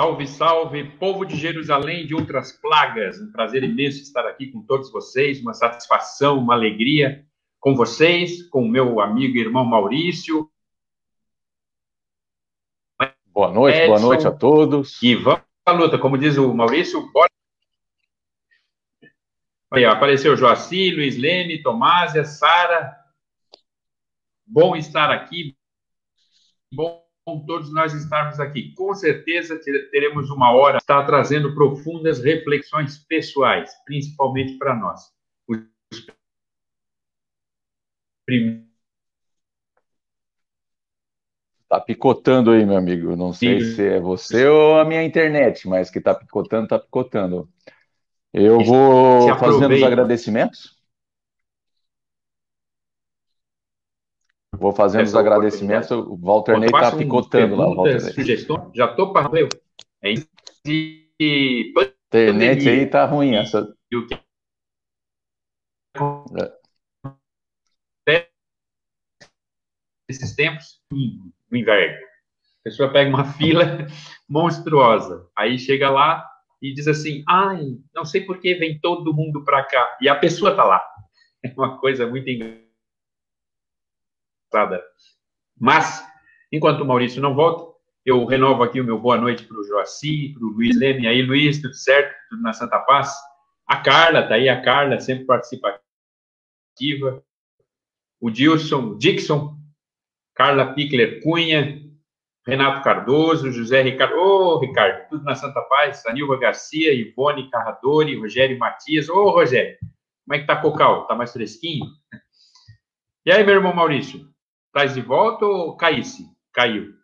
Salve, salve, povo de Jerusalém de outras plagas. Um prazer imenso estar aqui com todos vocês, uma satisfação, uma alegria com vocês, com o meu amigo e irmão Maurício. Boa noite, Edson, boa noite a todos. E vamos à luta, como diz o Maurício, bora. Aí, apareceu Joaci, Luiz Lene, Tomásia, Sara. Bom estar aqui. Bom todos nós estarmos aqui. Com certeza teremos uma hora está trazendo profundas reflexões pessoais, principalmente para nós. Os Tá picotando aí, meu amigo. Não sei Sim. se é você ou a minha internet, mas que tá picotando, tá picotando. Eu vou fazendo os agradecimentos. Vou fazendo os agradecimentos. O Walter Ney está picotando lá. Walter sugestões, já estou para é de internet aí tá ruim essa. É. Esses tempos, no inverno. A pessoa pega uma fila monstruosa, aí chega lá e diz assim: ai, não sei por que vem todo mundo para cá. E a pessoa está lá. É uma coisa muito engraçada mas, enquanto o Maurício não volta, eu renovo aqui o meu boa noite para o Joaci, para o Luiz Leme. aí, Luiz, tudo certo? Tudo na Santa Paz? A Carla, tá aí a Carla, sempre participativa. O Dilson, Dixon, Carla Pickler Cunha, Renato Cardoso, José Ricardo. Ô, oh, Ricardo, tudo na Santa Paz? Anilva Garcia, Ivone Carradori, Rogério Matias. Ô, oh, Rogério, como é que tá Cocal? Tá mais fresquinho? E aí, meu irmão Maurício? Traz de volta ou caísse? Caiu.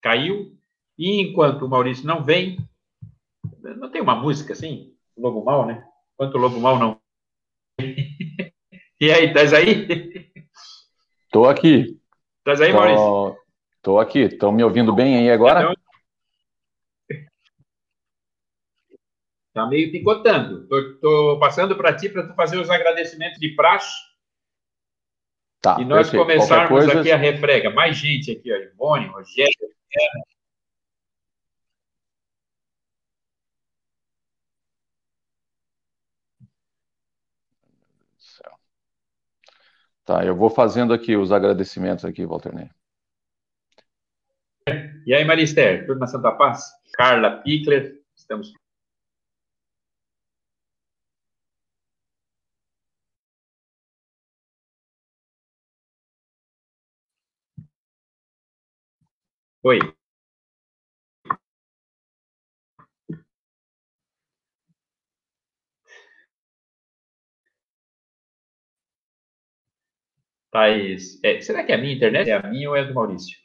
Caiu. E enquanto o Maurício não vem, não tem uma música assim? Lobo Mal, né? Enquanto o Lobo Mal não. e aí, traz aí? Tô aqui. Traz aí, tô... Maurício? Tô aqui. Estão me ouvindo bem aí agora? Tá meio picotando. Tô, tô passando para ti para tu fazer os agradecimentos de praxe Tá, e nós perfeito. começarmos coisa... aqui a refrega. Mais gente aqui, ó. Ivone, Rogério, Tá, eu vou fazendo aqui os agradecimentos aqui, Walter Ney. E aí, Marister, tudo na Santa Paz? Carla Pickler, estamos Oi. É, será que é a minha internet é a minha ou é a do Maurício?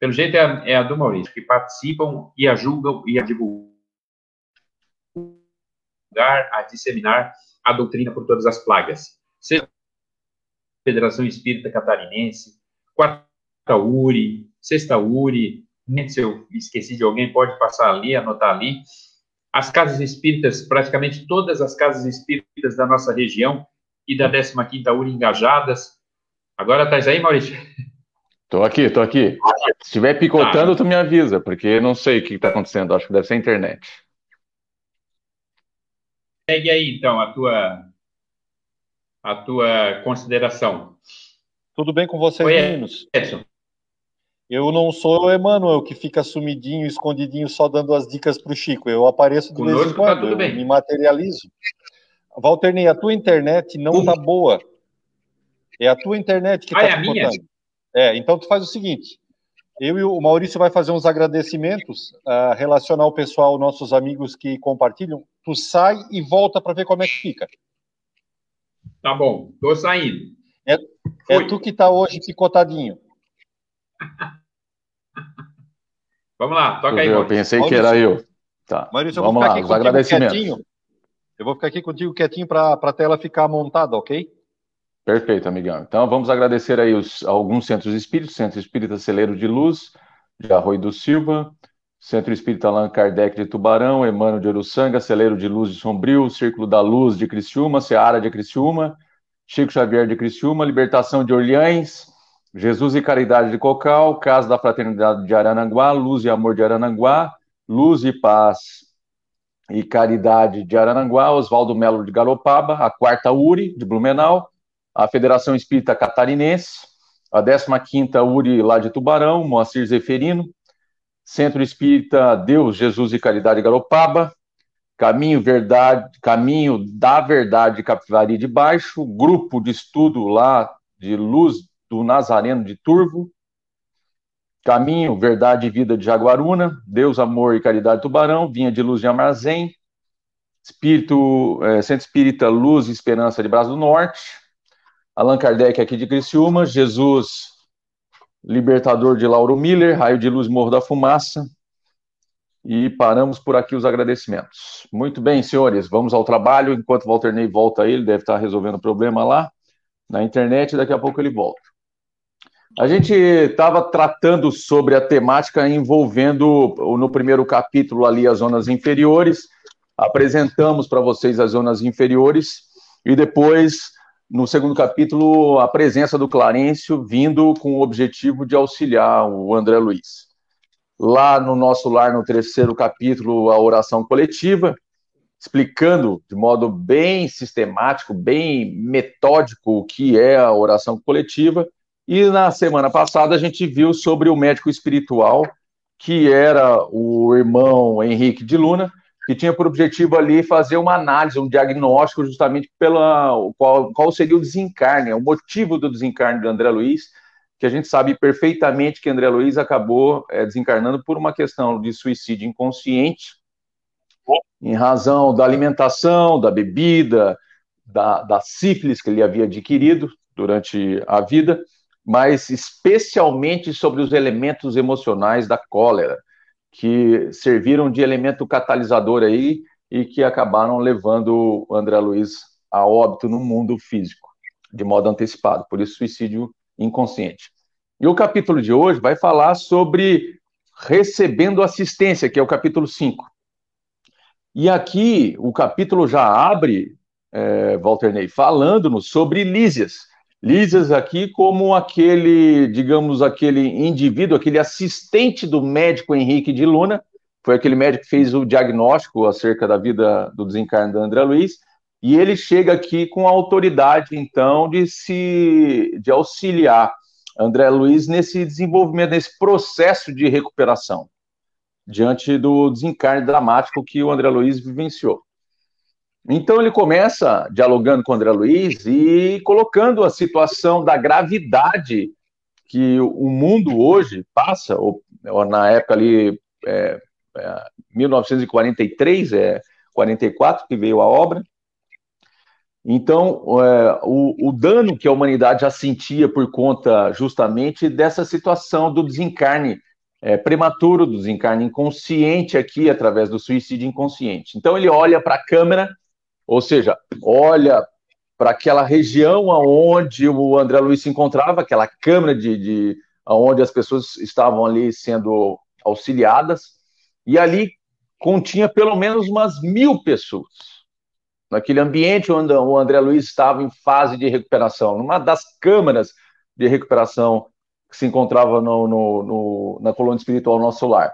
Pelo jeito é a, é a do Maurício, que participam e ajudam e a divulgar, a disseminar a doutrina por todas as plagas. Seja a Federação Espírita Catarinense, Quarta URI, Sexta URI, se eu esqueci de alguém, pode passar ali, anotar ali. As casas espíritas, praticamente todas as casas espíritas da nossa região e da 15ª URI engajadas. Agora tá aí, Maurício? Tô aqui, tô aqui. Se estiver picotando, tá. tu me avisa, porque não sei o que está acontecendo, acho que deve ser a internet. Segue aí, então, a tua, a tua consideração. Tudo bem com vocês, Oi, meninos? Edson. Eu não sou o Emanuel que fica sumidinho, escondidinho, só dando as dicas para o Chico. Eu apareço de Conosco vez em tá quando, tá me materializo. Walter a tua internet não está boa. É a tua internet que está ah, é minha? É, então tu faz o seguinte. Eu e o Maurício vai fazer uns agradecimentos, uh, relacionar o pessoal, nossos amigos que compartilham. Tu sai e volta para ver como é que fica. Tá bom, tô saindo. É, é tu que está hoje picotadinho. Vamos lá, toca aí, Eu pensei Maurício. que era eu. Tá. Maurício, eu Vamos lá, os agradecimentos. Quietinho. Eu vou ficar aqui contigo quietinho para a tela ficar montada, ok? Perfeito, amigão. Então vamos agradecer aí os, alguns centros espíritos, Centro Espírita Celeiro de Luz, de Arroio do Silva, Centro Espírita Allan Kardec de Tubarão, Emmanuel de Uruçanga, Celeiro de Luz de Sombrio, Círculo da Luz de Criciúma, Seara de Criciúma, Chico Xavier de Criciúma, Libertação de Orleães, Jesus e Caridade de Cocal, Casa da Fraternidade de Arananguá, Luz e Amor de Arananguá, Luz e Paz e Caridade de Araranguá, Oswaldo Melo de Garopaba, a quarta URI de Blumenau, a Federação Espírita Catarinense, a 15ª URI lá de Tubarão, Moacir Zeferino, Centro Espírita Deus, Jesus e Caridade Garopaba, Caminho Verdade, Caminho da Verdade Capivari de Baixo, grupo de estudo lá de Luz do Nazareno de Turvo, Caminho, Verdade e Vida de Jaguaruna, Deus, Amor e Caridade Tubarão, Vinha de Luz de Armazém, Espírito, é, Centro Espírita Luz e Esperança de Braço do Norte, Allan Kardec aqui de Criciúma, Jesus, Libertador de Lauro Miller, Raio de Luz Morro da Fumaça, e paramos por aqui os agradecimentos. Muito bem, senhores, vamos ao trabalho, enquanto Walter Ney volta aí, ele deve estar resolvendo o problema lá na internet, daqui a pouco ele volta. A gente estava tratando sobre a temática envolvendo, no primeiro capítulo ali, as zonas inferiores, apresentamos para vocês as zonas inferiores, e depois, no segundo capítulo, a presença do Clarencio vindo com o objetivo de auxiliar o André Luiz. Lá no nosso lar, no terceiro capítulo, a oração coletiva, explicando de modo bem sistemático, bem metódico o que é a oração coletiva, e na semana passada a gente viu sobre o médico espiritual, que era o irmão Henrique de Luna, que tinha por objetivo ali fazer uma análise, um diagnóstico justamente pela qual, qual seria o desencarne, o motivo do desencarne do André Luiz, que a gente sabe perfeitamente que André Luiz acabou é, desencarnando por uma questão de suicídio inconsciente, em razão da alimentação, da bebida, da, da sífilis que ele havia adquirido durante a vida, mas especialmente sobre os elementos emocionais da cólera, que serviram de elemento catalisador aí e que acabaram levando o André Luiz a óbito no mundo físico, de modo antecipado, por isso suicídio inconsciente. E o capítulo de hoje vai falar sobre recebendo assistência, que é o capítulo 5. E aqui o capítulo já abre, é, Walter Ney, falando-nos sobre Lísias, Lísias aqui como aquele, digamos, aquele indivíduo, aquele assistente do médico Henrique de Luna, foi aquele médico que fez o diagnóstico acerca da vida do desencarne da André Luiz, e ele chega aqui com a autoridade, então, de se de auxiliar André Luiz nesse desenvolvimento, nesse processo de recuperação, diante do desencarne dramático que o André Luiz vivenciou. Então ele começa dialogando com André Luiz e colocando a situação da gravidade que o mundo hoje passa, ou, ou na época ali, é, é, 1943, é 44 que veio a obra. Então, é, o, o dano que a humanidade já sentia por conta justamente dessa situação do desencarne é, prematuro, do desencarne inconsciente aqui, através do suicídio inconsciente. Então, ele olha para a câmera ou seja, olha para aquela região onde o André Luiz se encontrava, aquela câmara de, de onde as pessoas estavam ali sendo auxiliadas, e ali continha pelo menos umas mil pessoas. Naquele ambiente onde o André Luiz estava em fase de recuperação, numa das câmaras de recuperação que se encontrava no, no, no, na colônia espiritual Nosso Lar.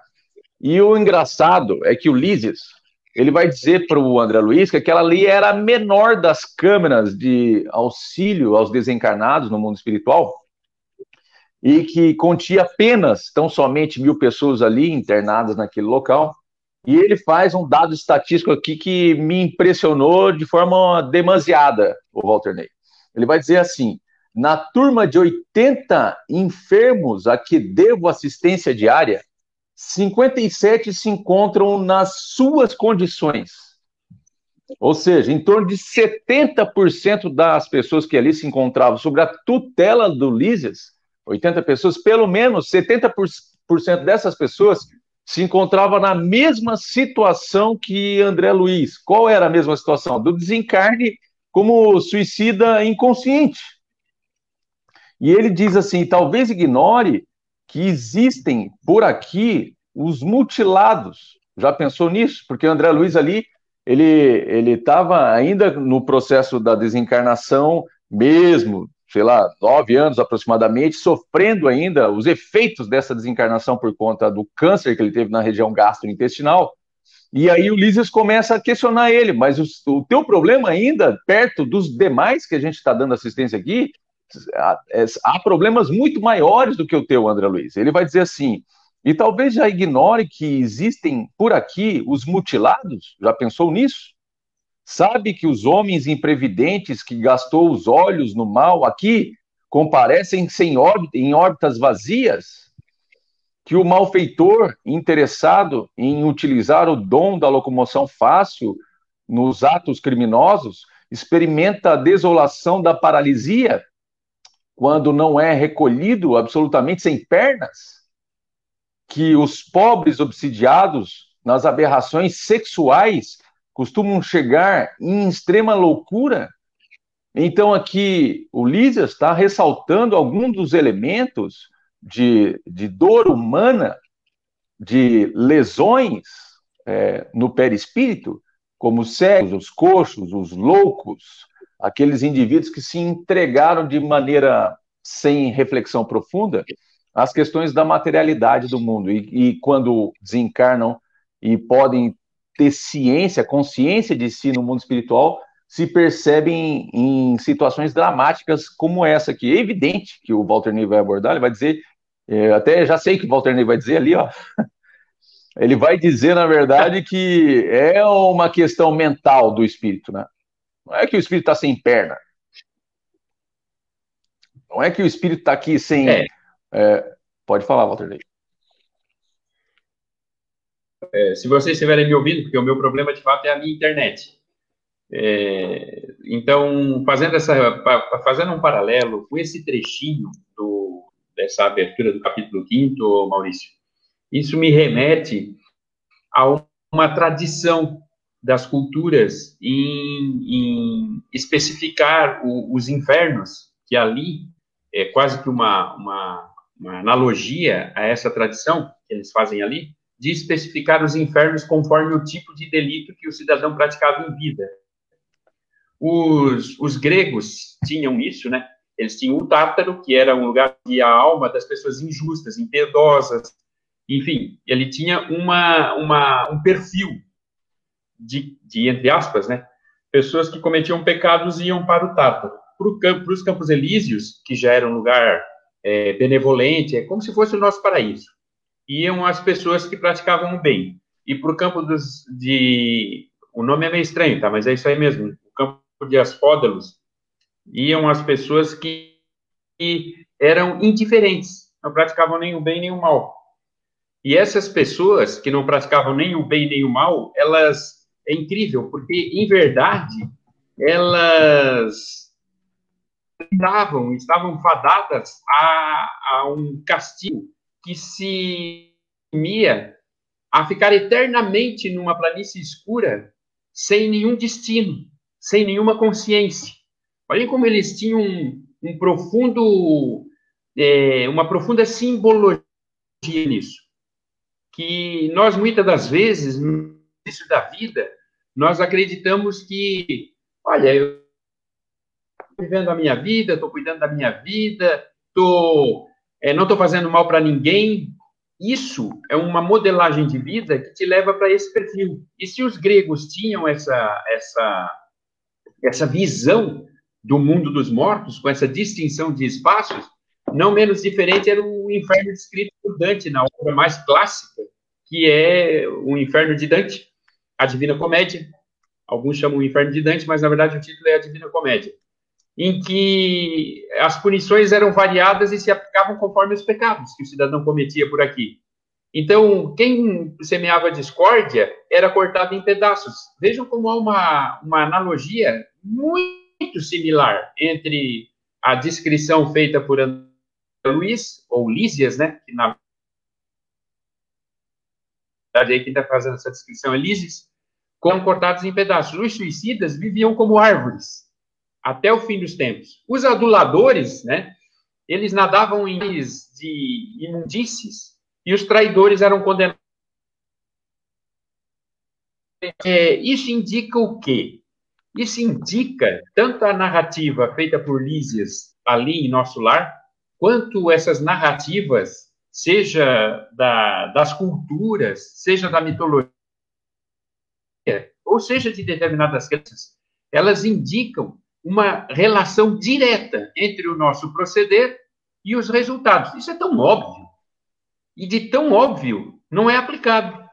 E o engraçado é que o Lísias, ele vai dizer para o André Luiz que aquela ali era a menor das câmeras de auxílio aos desencarnados no mundo espiritual e que continha apenas, tão somente mil pessoas ali internadas naquele local. E ele faz um dado estatístico aqui que me impressionou de forma demasiada, o Walter Ney. Ele vai dizer assim: na turma de 80 enfermos a que devo assistência diária, 57 se encontram nas suas condições. Ou seja, em torno de 70% das pessoas que ali se encontravam sob a tutela do Lísias, 80 pessoas, pelo menos 70% dessas pessoas se encontravam na mesma situação que André Luiz. Qual era a mesma situação? Do desencarne como suicida inconsciente. E ele diz assim: talvez ignore que existem por aqui os mutilados. Já pensou nisso? Porque o André Luiz ali, ele ele estava ainda no processo da desencarnação mesmo, sei lá, nove anos aproximadamente, sofrendo ainda os efeitos dessa desencarnação por conta do câncer que ele teve na região gastrointestinal. E aí o Lísias começa a questionar ele, mas o, o teu problema ainda, perto dos demais que a gente está dando assistência aqui, há, é, há problemas muito maiores do que o teu, André Luiz. Ele vai dizer assim, e talvez já ignore que existem por aqui os mutilados, já pensou nisso? Sabe que os homens imprevidentes que gastou os olhos no mal aqui comparecem sem órbita, em órbitas vazias? Que o malfeitor interessado em utilizar o dom da locomoção fácil nos atos criminosos experimenta a desolação da paralisia quando não é recolhido absolutamente sem pernas? Que os pobres obsidiados nas aberrações sexuais costumam chegar em extrema loucura. Então, aqui, o Lísias está ressaltando alguns dos elementos de, de dor humana, de lesões é, no perispírito, como os cegos, os coxos, os loucos, aqueles indivíduos que se entregaram de maneira sem reflexão profunda às questões da materialidade do mundo. E, e quando desencarnam e podem ter ciência, consciência de si no mundo espiritual, se percebem em situações dramáticas como essa aqui. É evidente que o Walter Ney vai abordar, ele vai dizer, é, até já sei que o Walter Ney vai dizer ali, ó. Ele vai dizer, na verdade, que é uma questão mental do espírito, né? Não é que o espírito está sem perna. Não é que o espírito está aqui sem. É. É, pode falar, Walter. É, se vocês estiverem me ouvindo, porque o meu problema de fato é a minha internet. É, então, fazendo, essa, fazendo um paralelo com esse trechinho do, dessa abertura do capítulo 5, Maurício, isso me remete a uma tradição das culturas em, em especificar o, os infernos, que ali é quase que uma, uma, uma analogia a essa tradição que eles fazem ali, de especificar os infernos conforme o tipo de delito que o cidadão praticava em vida. Os, os gregos tinham isso, né? Eles tinham o Tártaro, que era um lugar de a alma das pessoas injustas, impiedosas, enfim, ele tinha uma, uma, um perfil de, de, entre aspas, né? Pessoas que cometiam pecados iam para o Tártaro. Para os Campos Elíseos, que já era um lugar é, benevolente, é como se fosse o nosso paraíso iam as pessoas que praticavam o bem. E para o campo dos, de. O nome é meio estranho, tá? Mas é isso aí mesmo. O campo de Asfódalos iam as pessoas que, que eram indiferentes, não praticavam nem o bem nem o mal. E essas pessoas que não praticavam nem o bem nem o mal, elas. É incrível, porque, em verdade, elas estavam, estavam fadadas a, a um castigo que se mia a ficar eternamente numa planície escura, sem nenhum destino, sem nenhuma consciência. Olhem como eles tinham um, um profundo, é, uma profunda simbologia nisso. Que nós, muitas das vezes, no início da vida, nós acreditamos que, olha, eu estou vivendo a minha vida, estou cuidando da minha vida, estou é, não estou fazendo mal para ninguém. Isso é uma modelagem de vida que te leva para esse perfil. E se os gregos tinham essa, essa, essa visão do mundo dos mortos, com essa distinção de espaços, não menos diferente era o inferno descrito por Dante na obra mais clássica, que é o Inferno de Dante, a Divina Comédia. Alguns chamam o Inferno de Dante, mas na verdade o título é a Divina Comédia em que as punições eram variadas e se aplicavam conforme os pecados que o cidadão cometia por aqui. Então, quem semeava discórdia era cortado em pedaços. Vejam como há uma, uma analogia muito similar entre a descrição feita por André Luiz, ou Lísias, né, que na aí quem está fazendo essa descrição é como cortados em pedaços. Os suicidas viviam como árvores, até o fim dos tempos. Os aduladores, né, eles nadavam em de imundícies e os traidores eram condenados. É, isso indica o quê? Isso indica tanto a narrativa feita por Lísias ali em nosso lar, quanto essas narrativas, seja da, das culturas, seja da mitologia, ou seja de determinadas crenças, elas indicam uma relação direta entre o nosso proceder e os resultados. Isso é tão óbvio. E de tão óbvio, não é aplicado.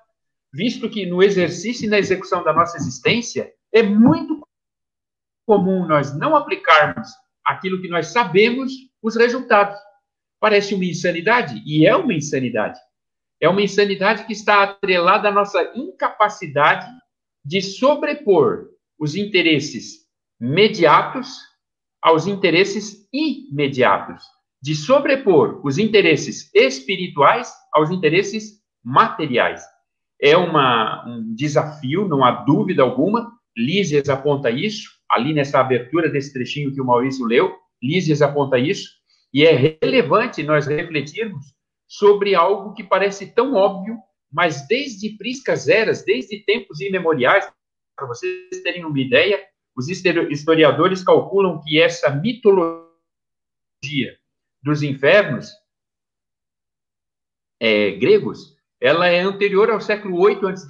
Visto que no exercício e na execução da nossa existência, é muito comum nós não aplicarmos aquilo que nós sabemos, os resultados. Parece uma insanidade, e é uma insanidade. É uma insanidade que está atrelada à nossa incapacidade de sobrepor os interesses mediatos aos interesses imediatos, de sobrepor os interesses espirituais aos interesses materiais. É uma, um desafio, não há dúvida alguma. Lísias aponta isso, ali nessa abertura desse trechinho que o Maurício leu, Lísias aponta isso, e é relevante nós refletirmos sobre algo que parece tão óbvio, mas desde priscas eras, desde tempos imemoriais, para vocês terem uma ideia, os historiadores calculam que essa mitologia dos infernos é, gregos, ela é anterior ao século 8 a.C.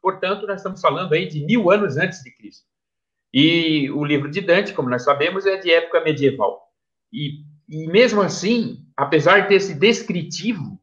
Portanto, nós estamos falando aí de mil anos antes de Cristo. E o livro de Dante, como nós sabemos, é de época medieval. E, e mesmo assim, apesar desse descritivo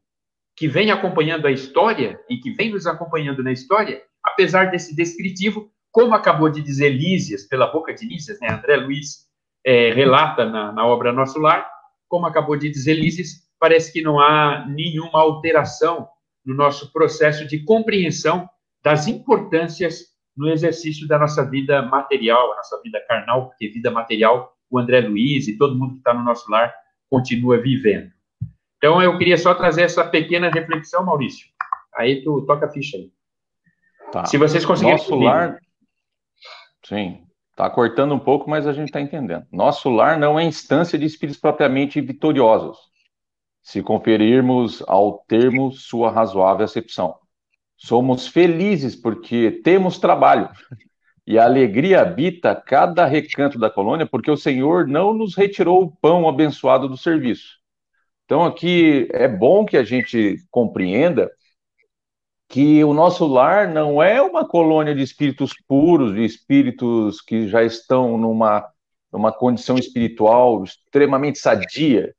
que vem acompanhando a história e que vem nos acompanhando na história, apesar desse descritivo, como acabou de dizer Lísias, pela boca de Lísias, né? André Luiz é, relata na, na obra Nosso Lar, como acabou de dizer Lísias, parece que não há nenhuma alteração no nosso processo de compreensão das importâncias no exercício da nossa vida material, a nossa vida carnal, porque vida material o André Luiz e todo mundo que está no nosso lar continua vivendo. Então, eu queria só trazer essa pequena reflexão, Maurício. Aí tu toca a ficha aí. Tá. Se vocês conseguirem... Nosso lar... Sim, está cortando um pouco, mas a gente está entendendo. Nosso lar não é instância de espíritos propriamente vitoriosos, se conferirmos ao termo sua razoável acepção. Somos felizes porque temos trabalho. E a alegria habita cada recanto da colônia, porque o Senhor não nos retirou o pão abençoado do serviço. Então, aqui é bom que a gente compreenda que o nosso lar não é uma colônia de espíritos puros, de espíritos que já estão numa, numa condição espiritual extremamente sadia,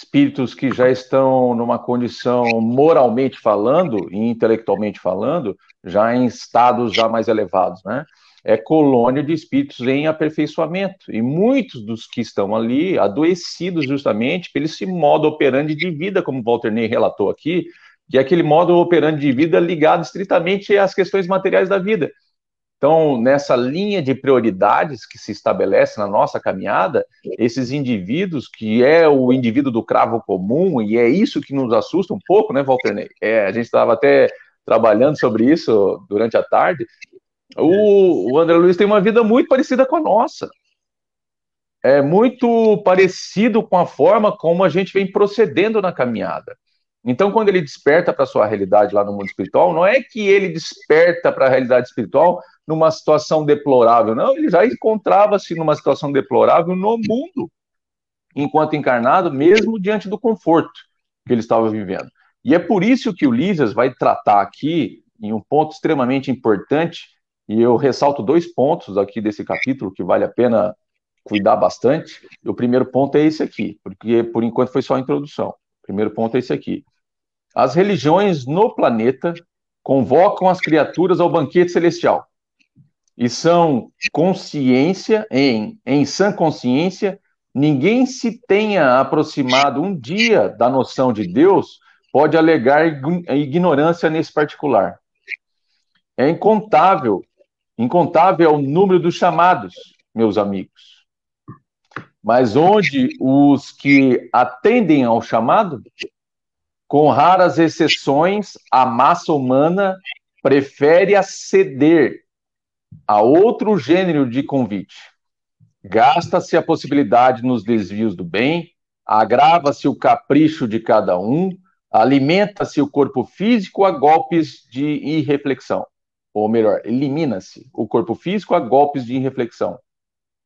espíritos que já estão numa condição moralmente falando e intelectualmente falando, já em estados já mais elevados, né? É colônia de espíritos em aperfeiçoamento. E muitos dos que estão ali adoecidos justamente pelo esse modo operante de vida, como Walter Ney relatou aqui, que é aquele modo operante de vida ligado estritamente às questões materiais da vida. Então, nessa linha de prioridades que se estabelece na nossa caminhada, esses indivíduos, que é o indivíduo do cravo comum, e é isso que nos assusta um pouco, né, Walter Ney? É, a gente estava até trabalhando sobre isso durante a tarde. O, o André Luiz tem uma vida muito parecida com a nossa. É muito parecido com a forma como a gente vem procedendo na caminhada. Então, quando ele desperta para a sua realidade lá no mundo espiritual, não é que ele desperta para a realidade espiritual numa situação deplorável, não, ele já encontrava-se numa situação deplorável no mundo, enquanto encarnado, mesmo diante do conforto que ele estava vivendo. E é por isso que o Lísias vai tratar aqui, em um ponto extremamente importante, e eu ressalto dois pontos aqui desse capítulo que vale a pena cuidar bastante. O primeiro ponto é esse aqui, porque por enquanto foi só a introdução. O primeiro ponto é esse aqui. As religiões no planeta convocam as criaturas ao banquete celestial e são consciência, em, em sã consciência, ninguém se tenha aproximado um dia da noção de Deus pode alegar ignorância nesse particular. É incontável, incontável é o número dos chamados, meus amigos. Mas onde os que atendem ao chamado com raras exceções, a massa humana prefere aceder a outro gênero de convite. Gasta-se a possibilidade nos desvios do bem, agrava-se o capricho de cada um, alimenta-se o corpo físico a golpes de irreflexão. ou melhor, elimina-se o corpo físico a golpes de irreflexão.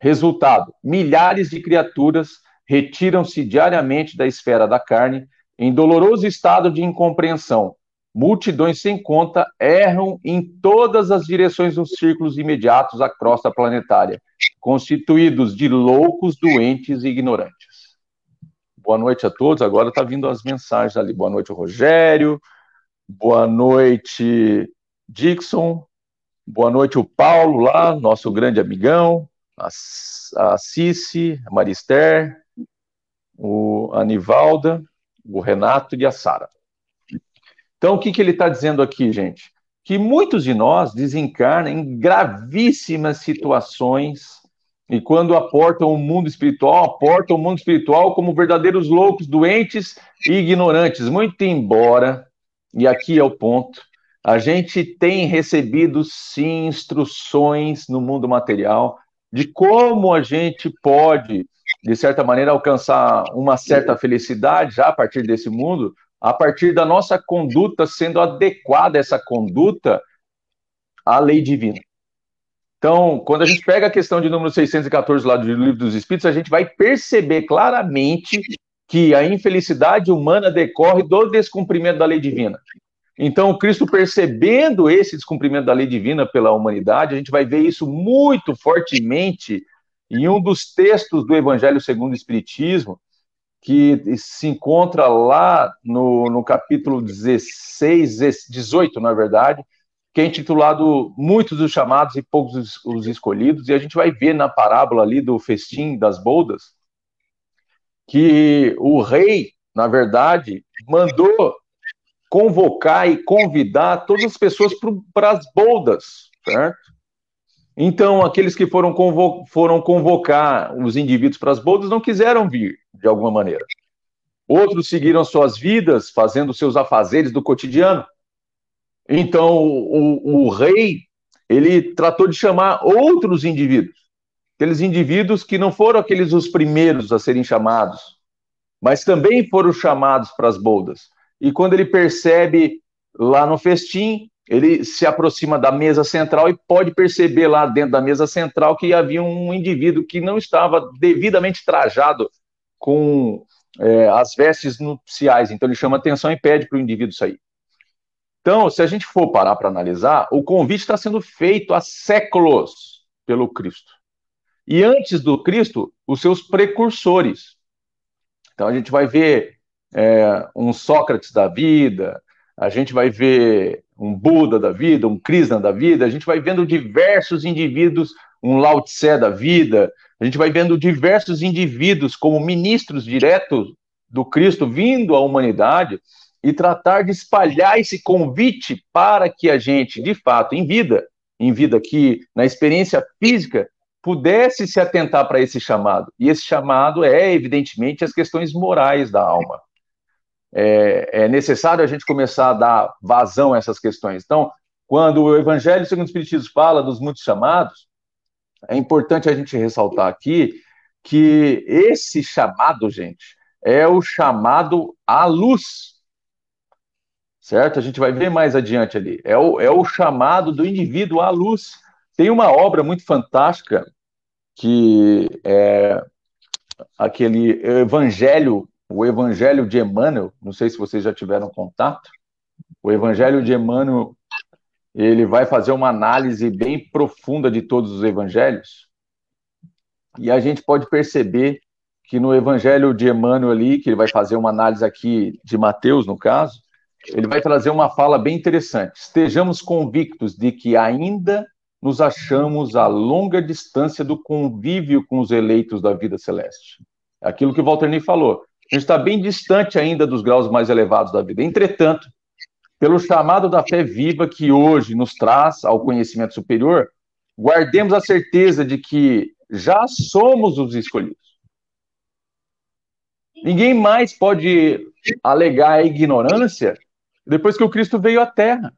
Resultado: milhares de criaturas retiram-se diariamente da esfera da carne em doloroso estado de incompreensão. Multidões sem conta erram em todas as direções nos círculos imediatos à crosta planetária, constituídos de loucos, doentes e ignorantes. Boa noite a todos. Agora está vindo as mensagens ali. Boa noite, Rogério. Boa noite, Dixon. Boa noite, o Paulo lá, nosso grande amigão. A, a Cici, a Marister, o Anivalda, o Renato e a Sara. Então, o que, que ele está dizendo aqui, gente? Que muitos de nós desencarnam em gravíssimas situações e quando aportam o mundo espiritual, aportam o mundo espiritual como verdadeiros loucos, doentes e ignorantes. Muito embora, e aqui é o ponto, a gente tem recebido sim instruções no mundo material de como a gente pode, de certa maneira, alcançar uma certa felicidade já a partir desse mundo, a partir da nossa conduta sendo adequada essa conduta à lei divina. Então, quando a gente pega a questão de número 614 lá do Livro dos Espíritos, a gente vai perceber claramente que a infelicidade humana decorre do descumprimento da lei divina. Então, Cristo percebendo esse descumprimento da lei divina pela humanidade, a gente vai ver isso muito fortemente em um dos textos do Evangelho segundo o Espiritismo, que se encontra lá no, no capítulo 16, 18, na verdade, que é intitulado Muitos os chamados e poucos os, os escolhidos, e a gente vai ver na parábola ali do festim das boldas que o rei, na verdade, mandou convocar e convidar todas as pessoas para as boldas, certo? Então, aqueles que foram, convo foram convocar os indivíduos para as boldas não quiseram vir, de alguma maneira. Outros seguiram suas vidas, fazendo seus afazeres do cotidiano. Então, o, o rei, ele tratou de chamar outros indivíduos, aqueles indivíduos que não foram aqueles os primeiros a serem chamados, mas também foram chamados para as boldas. E quando ele percebe lá no festim, ele se aproxima da mesa central e pode perceber lá dentro da mesa central que havia um indivíduo que não estava devidamente trajado com é, as vestes nupciais. Então ele chama atenção e pede para o indivíduo sair. Então, se a gente for parar para analisar, o convite está sendo feito há séculos pelo Cristo. E antes do Cristo, os seus precursores. Então, a gente vai ver é, um Sócrates da vida, a gente vai ver um Buda da vida, um Krishna da vida, a gente vai vendo diversos indivíduos, um Lao Tse da vida, a gente vai vendo diversos indivíduos como ministros diretos do Cristo vindo à humanidade e tratar de espalhar esse convite para que a gente, de fato, em vida, em vida aqui, na experiência física, pudesse se atentar para esse chamado. E esse chamado é, evidentemente, as questões morais da alma. É, é, necessário a gente começar a dar vazão a essas questões. Então, quando o Evangelho segundo o Espiritismo fala dos muitos chamados, é importante a gente ressaltar aqui que esse chamado, gente, é o chamado à luz, certo? A gente vai ver mais adiante ali. É o, é o chamado do indivíduo à luz. Tem uma obra muito fantástica que é aquele Evangelho, o Evangelho de Emmanuel. Não sei se vocês já tiveram contato. O Evangelho de Emmanuel, ele vai fazer uma análise bem profunda de todos os evangelhos. E a gente pode perceber que no Evangelho de Emmanuel ali, que ele vai fazer uma análise aqui de Mateus, no caso, ele vai trazer uma fala bem interessante. Estejamos convictos de que ainda nos achamos a longa distância do convívio com os eleitos da vida celeste. É aquilo que o Walter Ney falou. A gente está bem distante ainda dos graus mais elevados da vida. Entretanto, pelo chamado da fé viva que hoje nos traz ao conhecimento superior, guardemos a certeza de que já somos os escolhidos. Ninguém mais pode alegar a ignorância depois que o Cristo veio à Terra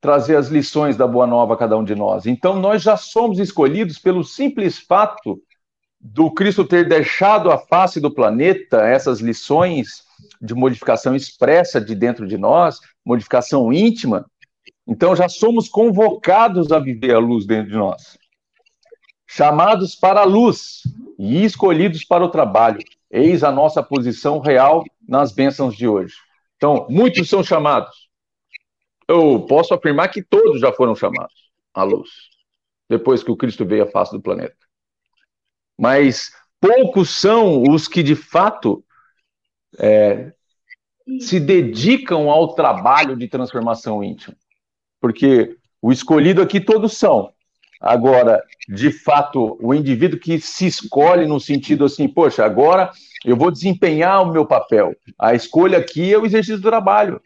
trazer as lições da Boa Nova a cada um de nós. Então, nós já somos escolhidos pelo simples fato do Cristo ter deixado a face do planeta essas lições de modificação expressa de dentro de nós, modificação íntima, Então já somos convocados a viver a luz dentro de nós. Chamados para a luz e escolhidos para o trabalho. Eis a nossa posição real nas bênçãos de hoje. Então, muitos são chamados. Eu posso afirmar que todos já foram chamados à luz, depois que o Cristo veio à face do planeta. Mas poucos são os que de fato é, se dedicam ao trabalho de transformação íntima. Porque o escolhido aqui todos são. Agora, de fato, o indivíduo que se escolhe no sentido assim, poxa, agora eu vou desempenhar o meu papel. A escolha aqui é o exercício do trabalho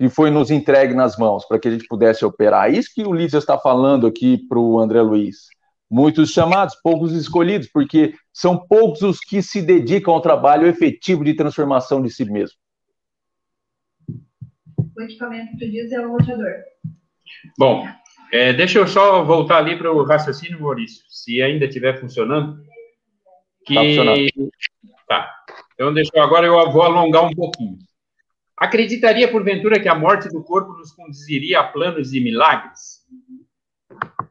que foi nos entregue nas mãos para que a gente pudesse operar. Isso que o Lícia está falando aqui para o André Luiz. Muitos chamados, poucos escolhidos, porque são poucos os que se dedicam ao trabalho efetivo de transformação de si mesmo. O equipamento que tu diz é o roteador. Bom, é, deixa eu só voltar ali para o raciocínio, Maurício, se ainda estiver funcionando. Que... Tá funcionando. Tá. Então, deixa eu, agora eu vou alongar um pouquinho. Acreditaria, porventura, que a morte do corpo nos conduziria a planos de milagres?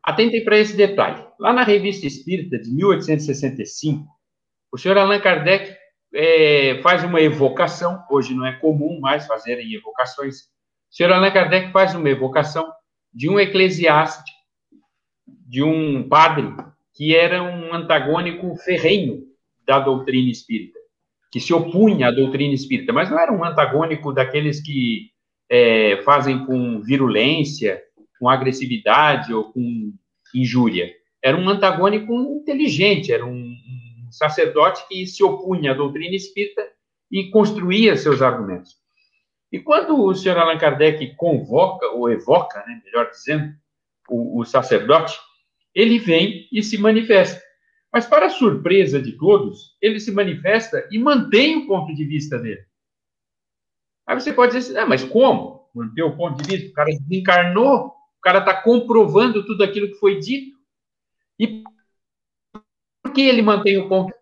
Atentem para esse detalhe. Lá na Revista Espírita, de 1865, o senhor Allan Kardec é, faz uma evocação, hoje não é comum mais fazerem evocações. O senhor Allan Kardec faz uma evocação de um eclesiástico, de um padre, que era um antagônico ferrenho da doutrina espírita, que se opunha à doutrina espírita, mas não era um antagônico daqueles que é, fazem com virulência, com agressividade ou com injúria. Era um antagônico inteligente, era um, sacerdote que se opunha à doutrina espírita e construía seus argumentos. E quando o senhor Allan Kardec convoca, ou evoca, né, melhor dizendo, o, o sacerdote, ele vem e se manifesta. Mas, para surpresa de todos, ele se manifesta e mantém o ponto de vista dele. Aí você pode dizer assim, ah, mas como? Manter o ponto de vista? O cara desencarnou, o cara está comprovando tudo aquilo que foi dito. E por que ele mantém o ponto?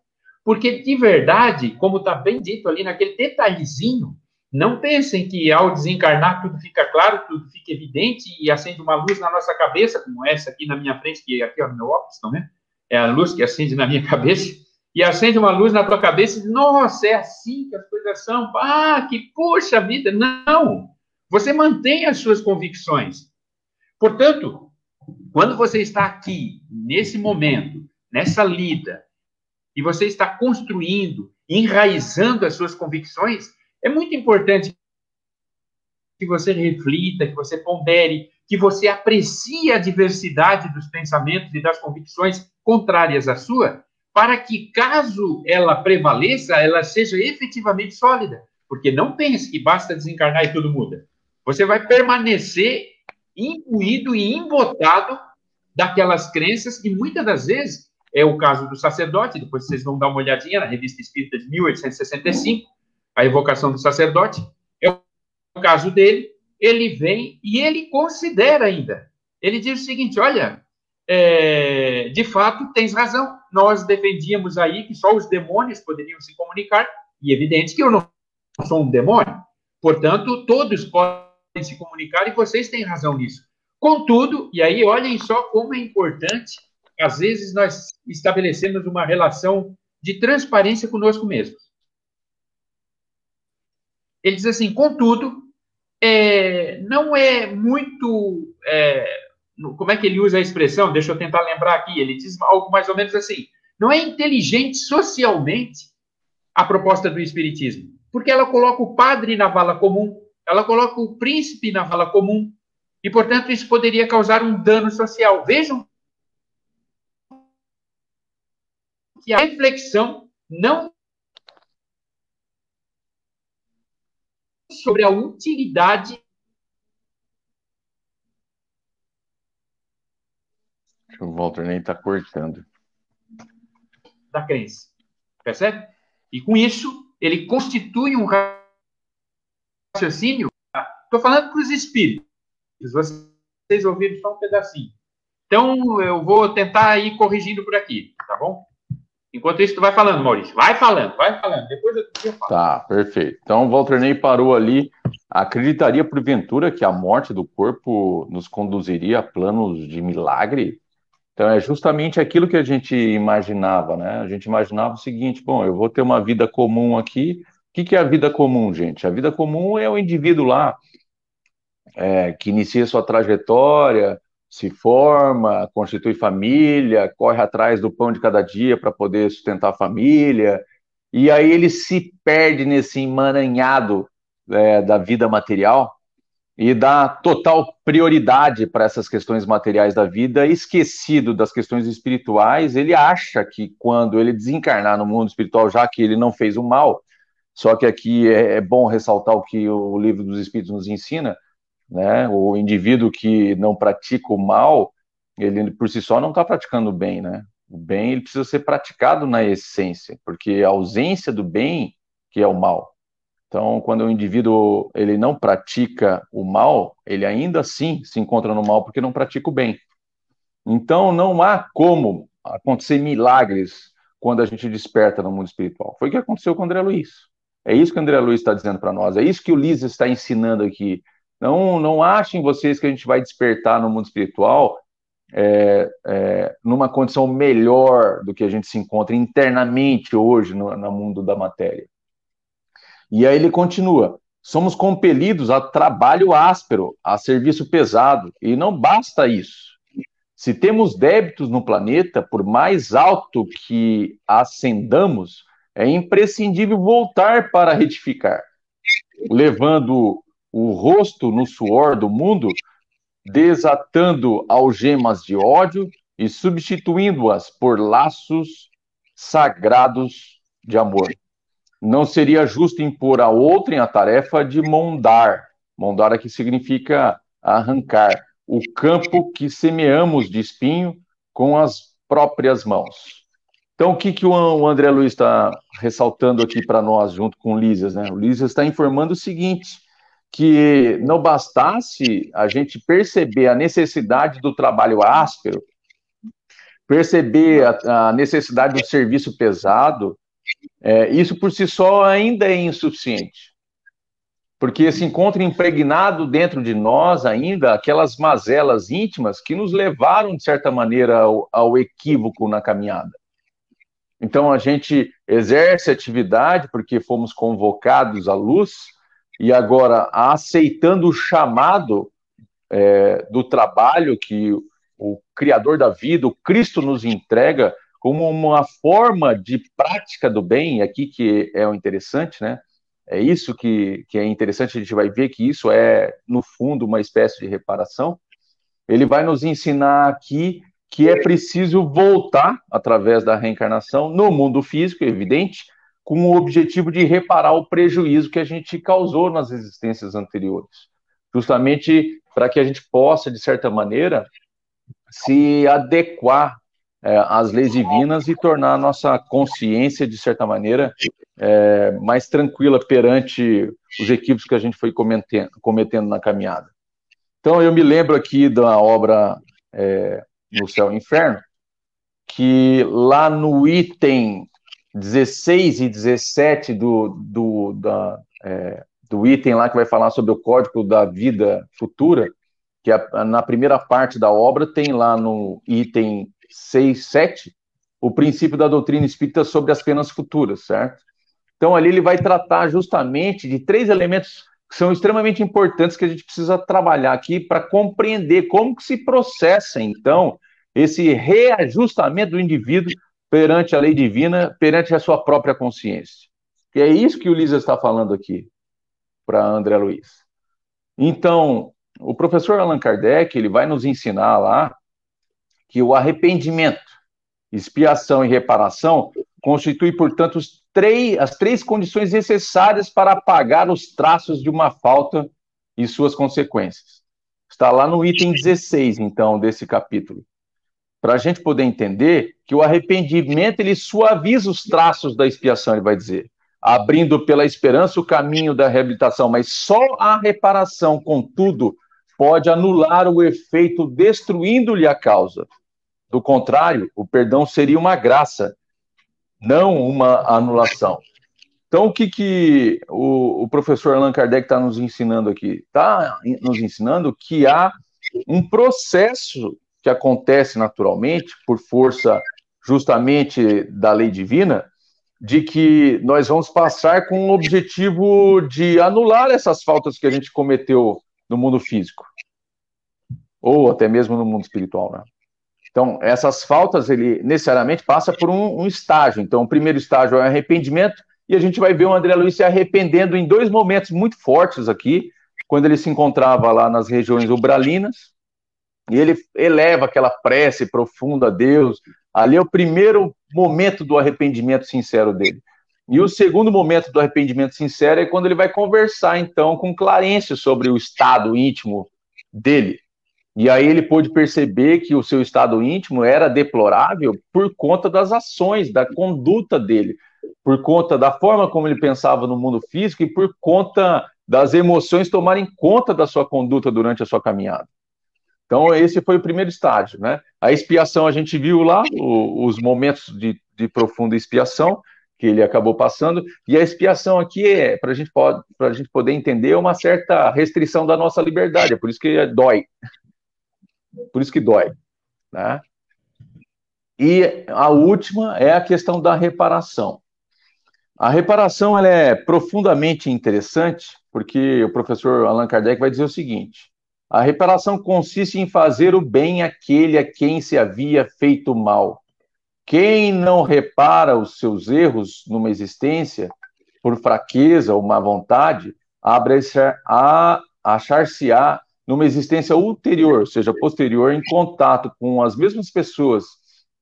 Porque, de verdade, como está bem dito ali naquele detalhezinho, não pensem que ao desencarnar tudo fica claro, tudo fica evidente e acende uma luz na nossa cabeça, como essa aqui na minha frente, que aqui é o meu óculos, estão vendo? É a luz que acende na minha cabeça, e acende uma luz na tua cabeça e nossa, é assim que as coisas são, ah, que puxa vida. Não! Você mantém as suas convicções. Portanto, quando você está aqui, nesse momento, nessa lida, e você está construindo, enraizando as suas convicções, é muito importante que você reflita, que você pondere, que você aprecie a diversidade dos pensamentos e das convicções contrárias à sua, para que, caso ela prevaleça, ela seja efetivamente sólida. Porque não pense que basta desencarnar e tudo muda. Você vai permanecer imbuído e embotado daquelas crenças que muitas das vezes é o caso do sacerdote, depois vocês vão dar uma olhadinha na Revista Espírita de 1865, a evocação do sacerdote, é o caso dele, ele vem e ele considera ainda. Ele diz o seguinte: olha, é, de fato, tens razão. Nós defendíamos aí que só os demônios poderiam se comunicar, e evidente que eu não sou um demônio. Portanto, todos podem se comunicar e vocês têm razão nisso. Contudo, e aí olhem só como é importante, às vezes nós estabelecemos uma relação de transparência conosco mesmos. Ele diz assim: contudo, é, não é muito. É, como é que ele usa a expressão? Deixa eu tentar lembrar aqui. Ele diz algo mais ou menos assim: não é inteligente socialmente a proposta do Espiritismo, porque ela coloca o padre na vala comum, ela coloca o príncipe na vala comum, e, portanto, isso poderia causar um dano social. Vejam que a reflexão não sobre a utilidade o Walter nem está cortando. Da crença. Percebe? E com isso, ele constitui um raciocínio. Estou falando para os espíritos. Vocês ouviram só um pedacinho. Então, eu vou tentar ir corrigindo por aqui, tá bom? Enquanto isso, tu vai falando, Maurício. Vai falando, vai falando. Depois eu, eu falo. Tá, perfeito. Então, Walter Ney parou ali. Acreditaria, porventura, que a morte do corpo nos conduziria a planos de milagre? Então, é justamente aquilo que a gente imaginava, né? A gente imaginava o seguinte: bom, eu vou ter uma vida comum aqui. Que, que é a vida comum, gente? A vida comum é o indivíduo lá é, que inicia sua trajetória, se forma, constitui família, corre atrás do pão de cada dia para poder sustentar a família, e aí ele se perde nesse emaranhado é, da vida material e dá total prioridade para essas questões materiais da vida, esquecido das questões espirituais. Ele acha que quando ele desencarnar no mundo espiritual, já que ele não fez o mal, só que aqui é, é bom ressaltar o que o livro dos Espíritos nos ensina, né? O indivíduo que não pratica o mal, ele por si só não está praticando o bem, né? O bem ele precisa ser praticado na essência, porque a ausência do bem que é o mal. Então, quando o indivíduo ele não pratica o mal, ele ainda assim se encontra no mal porque não pratica o bem. Então, não há como acontecer milagres quando a gente desperta no mundo espiritual. Foi o que aconteceu com André Luiz. É isso que o André Luiz está dizendo para nós. É isso que o Liz está ensinando aqui. Não, não achem vocês que a gente vai despertar no mundo espiritual é, é, numa condição melhor do que a gente se encontra internamente hoje no, no mundo da matéria. E aí ele continua: somos compelidos a trabalho áspero, a serviço pesado, e não basta isso. Se temos débitos no planeta, por mais alto que ascendamos, é imprescindível voltar para retificar, levando o rosto no suor do mundo, desatando algemas de ódio e substituindo-as por laços sagrados de amor. Não seria justo impor a outrem a tarefa de mondar, mondar aqui significa arrancar, o campo que semeamos de espinho com as próprias mãos. Então, o que, que o André Luiz está ressaltando aqui para nós, junto com o Lísias? Né? O Lísias está informando o seguinte: que não bastasse a gente perceber a necessidade do trabalho áspero, perceber a, a necessidade do serviço pesado, é, isso por si só ainda é insuficiente. Porque se encontra impregnado dentro de nós ainda aquelas mazelas íntimas que nos levaram, de certa maneira, ao, ao equívoco na caminhada. Então a gente exerce atividade porque fomos convocados à luz, e agora aceitando o chamado é, do trabalho que o Criador da vida, o Cristo, nos entrega como uma forma de prática do bem, aqui que é o interessante, né? É isso que, que é interessante, a gente vai ver que isso é, no fundo, uma espécie de reparação. Ele vai nos ensinar aqui que é preciso voltar, através da reencarnação, no mundo físico, evidente, com o objetivo de reparar o prejuízo que a gente causou nas existências anteriores, justamente para que a gente possa, de certa maneira, se adequar é, às leis divinas e tornar a nossa consciência, de certa maneira, é, mais tranquila perante os equívocos que a gente foi cometendo, cometendo na caminhada. Então, eu me lembro aqui da obra é, No Céu e Inferno, que lá no item 16 e 17 do, do, da, é, do item lá que vai falar sobre o código da vida futura, que é, na primeira parte da obra tem lá no item 6, 7, o princípio da doutrina espírita sobre as penas futuras, certo? Então ali ele vai tratar justamente de três elementos são extremamente importantes que a gente precisa trabalhar aqui para compreender como que se processa, então, esse reajustamento do indivíduo perante a lei divina, perante a sua própria consciência. E é isso que o Lisa está falando aqui para André Luiz. Então, o professor Allan Kardec ele vai nos ensinar lá que o arrependimento, expiação e reparação constitui, portanto, três, as três condições necessárias para apagar os traços de uma falta e suas consequências. Está lá no item 16, então, desse capítulo para a gente poder entender que o arrependimento ele suaviza os traços da expiação, ele vai dizer, abrindo pela esperança o caminho da reabilitação, mas só a reparação, contudo, pode anular o efeito destruindo-lhe a causa. Do contrário, o perdão seria uma graça não uma anulação. Então, o que, que o, o professor Allan Kardec está nos ensinando aqui? Está nos ensinando que há um processo que acontece naturalmente, por força justamente da lei divina, de que nós vamos passar com o objetivo de anular essas faltas que a gente cometeu no mundo físico, ou até mesmo no mundo espiritual, né? Então, essas faltas, ele necessariamente passa por um, um estágio. Então, o primeiro estágio é arrependimento, e a gente vai ver o André Luiz se arrependendo em dois momentos muito fortes aqui, quando ele se encontrava lá nas regiões ubralinas, e ele eleva aquela prece profunda a Deus. Ali é o primeiro momento do arrependimento sincero dele. E o segundo momento do arrependimento sincero é quando ele vai conversar, então, com Clarence sobre o estado íntimo dele. E aí ele pôde perceber que o seu estado íntimo era deplorável por conta das ações, da conduta dele, por conta da forma como ele pensava no mundo físico e por conta das emoções tomarem conta da sua conduta durante a sua caminhada. Então, esse foi o primeiro estágio, né? A expiação, a gente viu lá o, os momentos de, de profunda expiação que ele acabou passando, e a expiação aqui é, para a gente poder entender, uma certa restrição da nossa liberdade, é por isso que dói, por isso que dói. Né? E a última é a questão da reparação. A reparação ela é profundamente interessante, porque o professor Allan Kardec vai dizer o seguinte: a reparação consiste em fazer o bem àquele a quem se havia feito mal. Quem não repara os seus erros numa existência, por fraqueza ou má vontade, achar-se-á numa existência ulterior, ou seja, posterior, em contato com as mesmas pessoas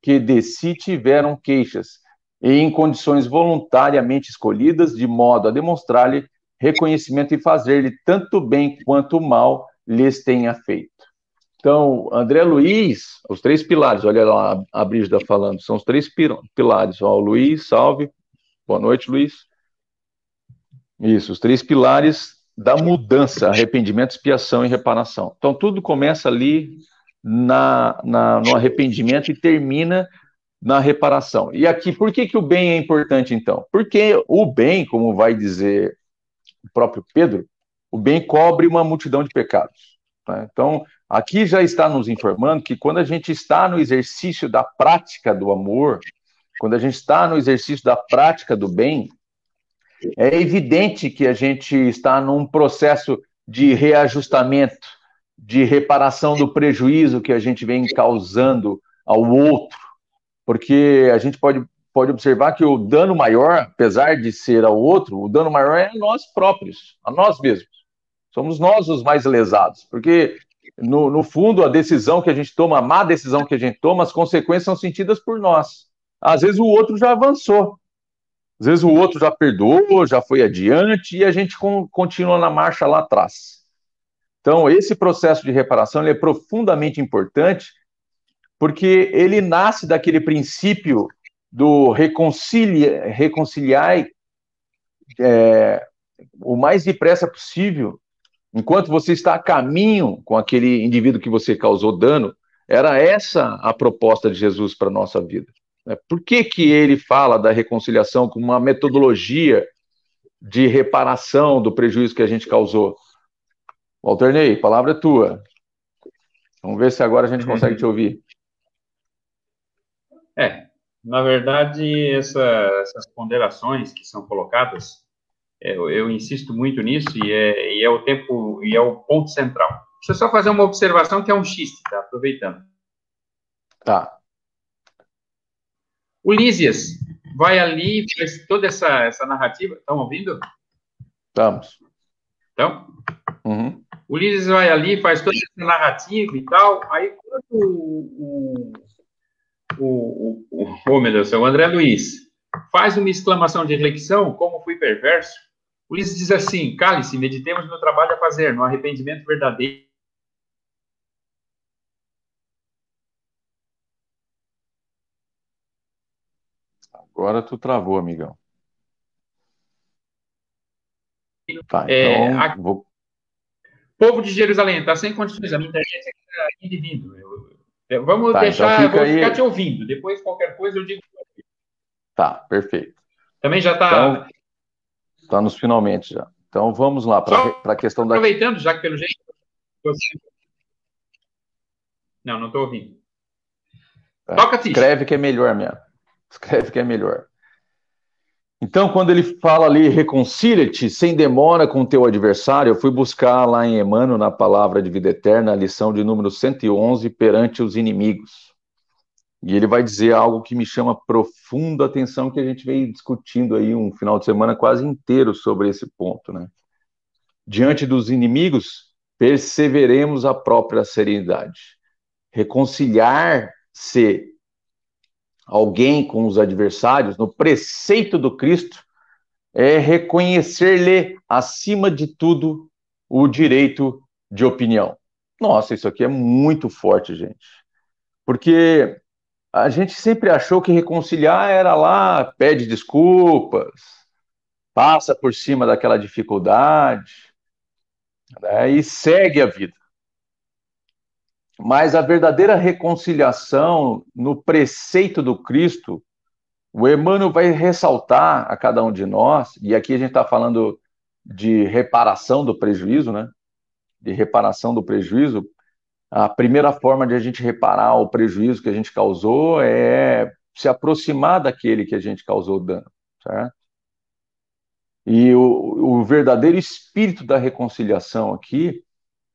que de si tiveram queixas, e em condições voluntariamente escolhidas, de modo a demonstrar-lhe reconhecimento e fazer-lhe tanto bem quanto mal lhes tenha feito. Então, André Luiz, os três pilares, olha lá a Brígida falando, são os três pilares. Ó, o Luiz, salve. Boa noite, Luiz. Isso, os três pilares da mudança, arrependimento, expiação e reparação. Então, tudo começa ali na, na, no arrependimento e termina na reparação. E aqui, por que, que o bem é importante, então? Porque o bem, como vai dizer o próprio Pedro, o bem cobre uma multidão de pecados. Né? Então, aqui já está nos informando que quando a gente está no exercício da prática do amor, quando a gente está no exercício da prática do bem, é evidente que a gente está num processo de reajustamento, de reparação do prejuízo que a gente vem causando ao outro, porque a gente pode, pode observar que o dano maior, apesar de ser ao outro, o dano maior é a nós próprios, a nós mesmos. Somos nós os mais lesados, porque no, no fundo a decisão que a gente toma, a má decisão que a gente toma, as consequências são sentidas por nós. Às vezes o outro já avançou, às vezes o outro já perdoou, já foi adiante e a gente continua na marcha lá atrás. Então, esse processo de reparação é profundamente importante porque ele nasce daquele princípio do reconcilia, reconciliar é, o mais depressa possível, enquanto você está a caminho com aquele indivíduo que você causou dano. Era essa a proposta de Jesus para a nossa vida. Né? Por que, que ele fala da reconciliação como uma metodologia de reparação do prejuízo que a gente causou? Walter Ney, palavra é tua. Vamos ver se agora a gente consegue te ouvir. É, na verdade, essa, essas ponderações que são colocadas, é, eu, eu, insisto muito nisso e é, e é, o tempo e é o ponto central. Deixa eu só fazer uma observação que é um xiste, tá? Aproveitando. Tá. Lísias vai ali, faz toda essa, essa narrativa. Estão ouvindo? Estamos. Então? Uhum. Vai ali, faz toda essa narrativa e tal. Aí, quando o. O, o, o, oh, meu Deus, o André Luiz faz uma exclamação de reflexão, como fui perverso, Lísias diz assim: cale-se, meditemos no trabalho a fazer, no arrependimento verdadeiro Agora tu travou, amigão. Tá, é, então, a... vou... Povo de Jerusalém, está sem condições, a minha internet está indo vindo. Eu, eu, vamos tá, então deixar, então vou aí... ficar te ouvindo. Depois, qualquer coisa, eu digo. Tá, perfeito. Também já está. Então, está nos finalmente já. Então vamos lá para a questão da. Aproveitando, já que pelo jeito. Não, não estou ouvindo. É, Toca ficha. Escreve que é melhor mesmo. Escreve que é melhor. Então, quando ele fala ali, reconcilia-te sem demora com teu adversário, eu fui buscar lá em Emmanuel, na palavra de vida eterna, a lição de número 111, perante os inimigos. E ele vai dizer algo que me chama profunda atenção, que a gente veio discutindo aí um final de semana quase inteiro sobre esse ponto, né? Diante dos inimigos, perseveremos a própria serenidade. Reconciliar-se alguém com os adversários, no preceito do Cristo, é reconhecer-lhe, acima de tudo, o direito de opinião. Nossa, isso aqui é muito forte, gente. Porque a gente sempre achou que reconciliar era lá, pede desculpas, passa por cima daquela dificuldade né, e segue a vida. Mas a verdadeira reconciliação no preceito do Cristo, o Emmanuel vai ressaltar a cada um de nós, e aqui a gente está falando de reparação do prejuízo, né? De reparação do prejuízo, a primeira forma de a gente reparar o prejuízo que a gente causou é se aproximar daquele que a gente causou dano, certo? E o, o verdadeiro espírito da reconciliação aqui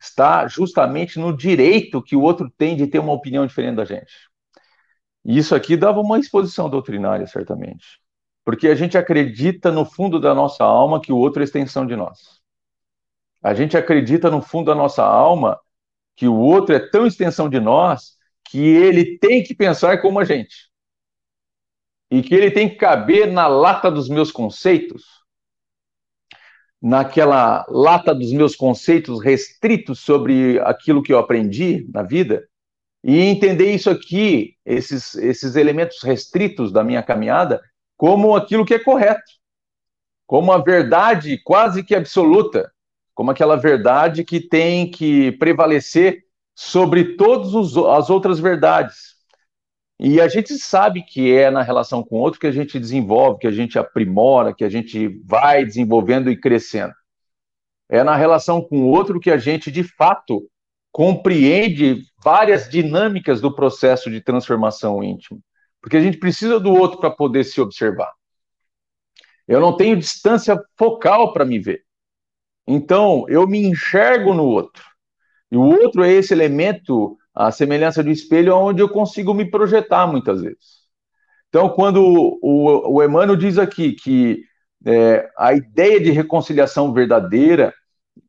está justamente no direito que o outro tem de ter uma opinião diferente da gente. E isso aqui dava uma exposição doutrinária, certamente. Porque a gente acredita no fundo da nossa alma que o outro é extensão de nós. A gente acredita no fundo da nossa alma que o outro é tão extensão de nós que ele tem que pensar como a gente. E que ele tem que caber na lata dos meus conceitos, naquela lata dos meus conceitos restritos sobre aquilo que eu aprendi na vida, e entender isso aqui, esses, esses elementos restritos da minha caminhada, como aquilo que é correto, como a verdade quase que absoluta, como aquela verdade que tem que prevalecer sobre todas as outras verdades. E a gente sabe que é na relação com o outro que a gente desenvolve, que a gente aprimora, que a gente vai desenvolvendo e crescendo. É na relação com o outro que a gente, de fato, compreende várias dinâmicas do processo de transformação íntimo. Porque a gente precisa do outro para poder se observar. Eu não tenho distância focal para me ver. Então, eu me enxergo no outro. E o outro é esse elemento, a semelhança do espelho, onde eu consigo me projetar muitas vezes. Então, quando o, o Emmanuel diz aqui que é, a ideia de reconciliação verdadeira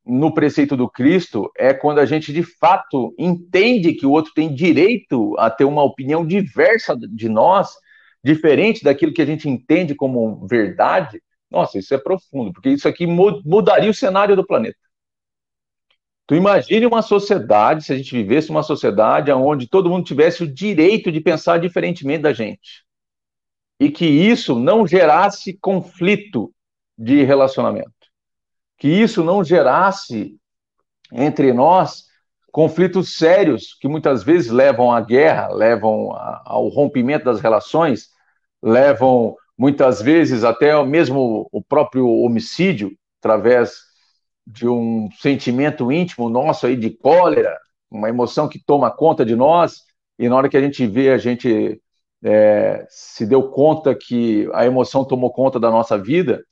no preceito do Cristo é quando a gente de fato entende que o outro tem direito a ter uma opinião diversa de nós, diferente daquilo que a gente entende como verdade, nossa, isso é profundo, porque isso aqui mudaria o cenário do planeta. Tu imagine uma sociedade, se a gente vivesse uma sociedade onde todo mundo tivesse o direito de pensar diferentemente da gente. E que isso não gerasse conflito de relacionamento. Que isso não gerasse entre nós conflitos sérios que muitas vezes levam à guerra, levam ao rompimento das relações, levam muitas vezes até mesmo o próprio homicídio, através de um sentimento íntimo nosso aí de cólera, uma emoção que toma conta de nós, e na hora que a gente vê, a gente é, se deu conta que a emoção tomou conta da nossa vida.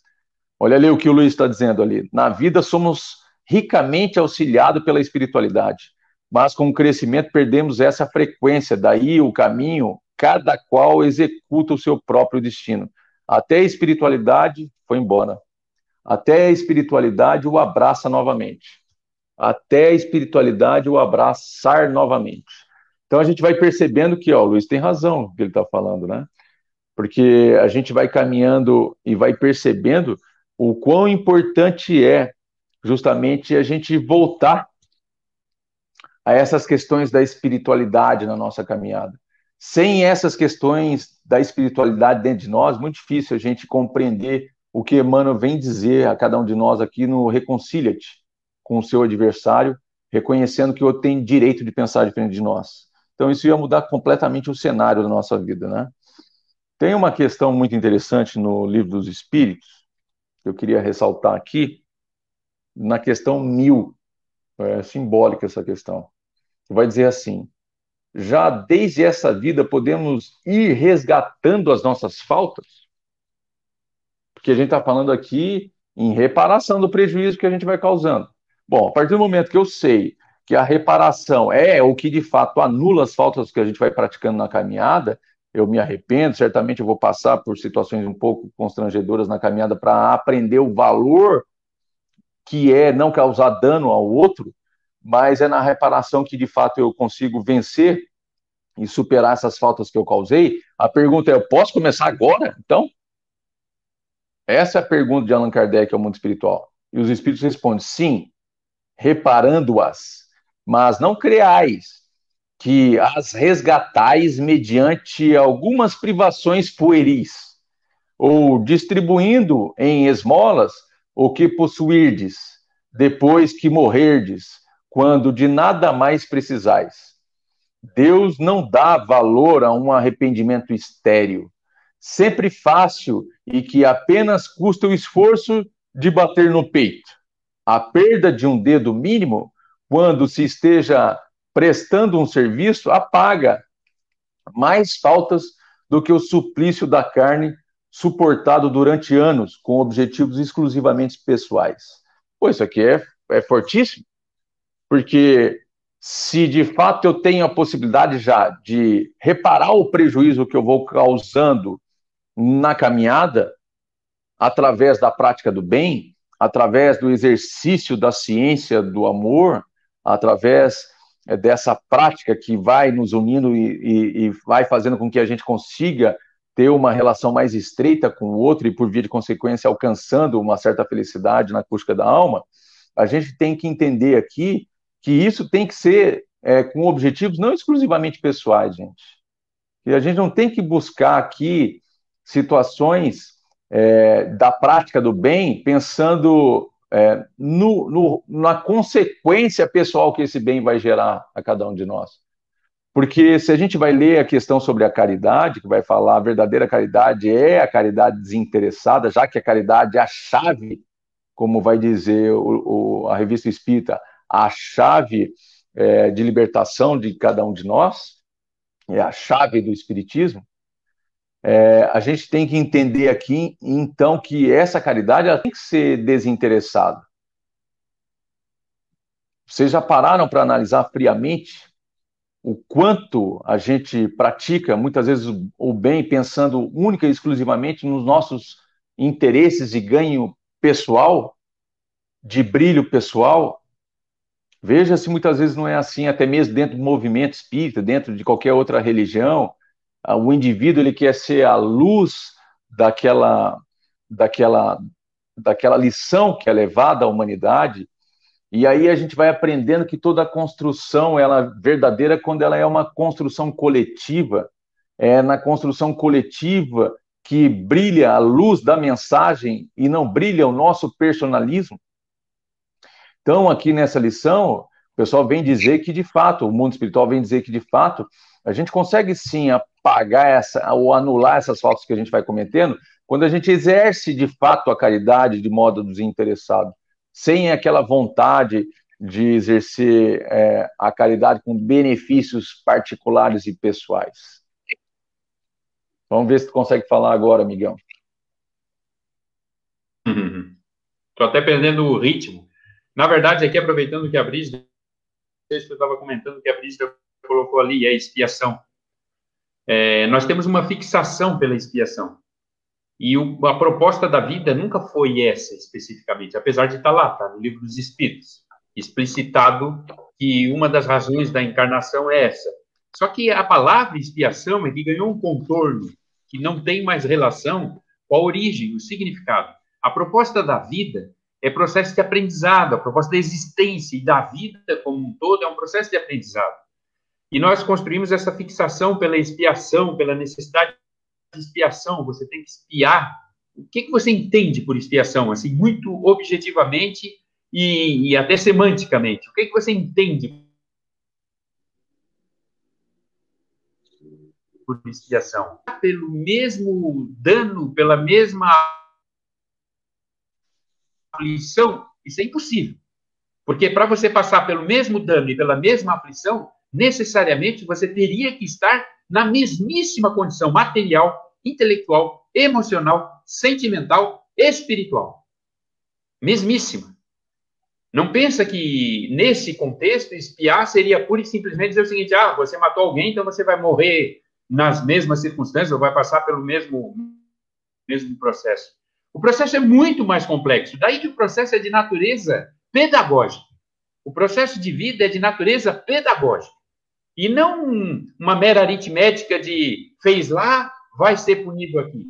Olha ali o que o Luiz está dizendo ali. Na vida somos ricamente auxiliados pela espiritualidade, mas com o crescimento perdemos essa frequência, daí o caminho, cada qual executa o seu próprio destino. Até a espiritualidade foi embora. Até a espiritualidade o abraça novamente. Até a espiritualidade o abraçar novamente. Então a gente vai percebendo que, ó, o Luiz tem razão no que ele está falando, né? Porque a gente vai caminhando e vai percebendo o quão importante é justamente a gente voltar a essas questões da espiritualidade na nossa caminhada. Sem essas questões da espiritualidade dentro de nós, muito difícil a gente compreender o que Emmanuel vem dizer a cada um de nós aqui no Reconcilia-te com o seu adversário, reconhecendo que o outro tem direito de pensar diferente de nós. Então, isso ia mudar completamente o cenário da nossa vida, né? Tem uma questão muito interessante no livro dos Espíritos, que eu queria ressaltar aqui, na questão mil, é simbólica essa questão, que vai dizer assim: já desde essa vida podemos ir resgatando as nossas faltas? Porque a gente está falando aqui em reparação do prejuízo que a gente vai causando. Bom, a partir do momento que eu sei que a reparação é o que de fato anula as faltas que a gente vai praticando na caminhada, eu me arrependo, certamente eu vou passar por situações um pouco constrangedoras na caminhada para aprender o valor que é não causar dano ao outro, mas é na reparação que de fato eu consigo vencer e superar essas faltas que eu causei. A pergunta é: eu posso começar agora? Então? Essa é a pergunta de Allan Kardec ao mundo espiritual. E os espíritos respondem: sim, reparando-as, mas não creais que as resgatais mediante algumas privações pueris, ou distribuindo em esmolas o que possuirdes, depois que morrerdes, quando de nada mais precisais. Deus não dá valor a um arrependimento estéril, sempre fácil e que apenas custa o esforço de bater no peito. A perda de um dedo mínimo, quando se esteja prestando um serviço, apaga mais faltas do que o suplício da carne suportado durante anos com objetivos exclusivamente pessoais. Pô, isso aqui é, é fortíssimo, porque se de fato eu tenho a possibilidade já de reparar o prejuízo que eu vou causando na caminhada, através da prática do bem, através do exercício da ciência do amor, através é dessa prática que vai nos unindo e, e, e, vai fazendo com que a gente consiga ter uma relação mais estreita com o outro e, por via de consequência, alcançando uma certa felicidade na busca da alma, a gente tem que entender aqui que isso tem que ser é, com objetivos não exclusivamente pessoais, gente. E a gente não tem que buscar aqui situações é, da prática do bem pensando é, no, no, na consequência pessoal que esse bem vai gerar a cada um de nós. Porque se a gente vai ler a questão sobre a caridade, que vai falar a verdadeira caridade é a caridade desinteressada, já que a caridade é a chave, como vai dizer o, o, a revista Espírita, a chave é, de libertação de cada um de nós, é a chave do Espiritismo. É, a gente tem que entender aqui, então, que essa caridade ela tem que ser desinteressada. Vocês já pararam para analisar friamente o quanto a gente pratica, muitas vezes, o bem pensando única e exclusivamente nos nossos interesses de ganho pessoal, de brilho pessoal? Veja se muitas vezes não é assim, até mesmo dentro do movimento espírita, dentro de qualquer outra religião o indivíduo ele quer ser a luz daquela, daquela, daquela lição que é levada à humanidade, e aí a gente vai aprendendo que toda construção ela é verdadeira quando ela é uma construção coletiva, é na construção coletiva que brilha a luz da mensagem e não brilha o nosso personalismo. Então, aqui nessa lição, o pessoal vem dizer que, de fato, o mundo espiritual vem dizer que, de fato, a gente consegue sim apagar essa, ou anular essas faltas que a gente vai cometendo, quando a gente exerce de fato a caridade de modo desinteressado, sem aquela vontade de exercer é, a caridade com benefícios particulares e pessoais. Vamos ver se tu consegue falar agora, Miguel. Estou até perdendo o ritmo. Na verdade, aqui aproveitando que a Brígida, eu estava comentando que a Brígida colocou ali, é expiação. É, nós temos uma fixação pela expiação. E o, a proposta da vida nunca foi essa especificamente, apesar de estar lá, tá no livro dos Espíritos, explicitado que uma das razões da encarnação é essa. Só que a palavra expiação é que ganhou um contorno que não tem mais relação com a origem, o significado. A proposta da vida é processo de aprendizado, a proposta da existência e da vida como um todo é um processo de aprendizado. E nós construímos essa fixação pela expiação, pela necessidade de expiação. Você tem que espiar. O que, que você entende por expiação? Assim, muito objetivamente e, e até semanticamente. O que, que você entende? por expiação, pelo mesmo dano, pela mesma aflição, isso é impossível. Porque para você passar pelo mesmo dano e pela mesma aflição, necessariamente você teria que estar na mesmíssima condição material, intelectual, emocional, sentimental, espiritual. Mesmíssima. Não pensa que, nesse contexto, espiar seria pura e simplesmente dizer o seguinte: ah, você matou alguém, então você vai morrer nas mesmas circunstâncias ou vai passar pelo mesmo, mesmo processo. O processo é muito mais complexo. Daí que o processo é de natureza pedagógica. O processo de vida é de natureza pedagógica. E não uma mera aritmética de fez lá, vai ser punido aqui.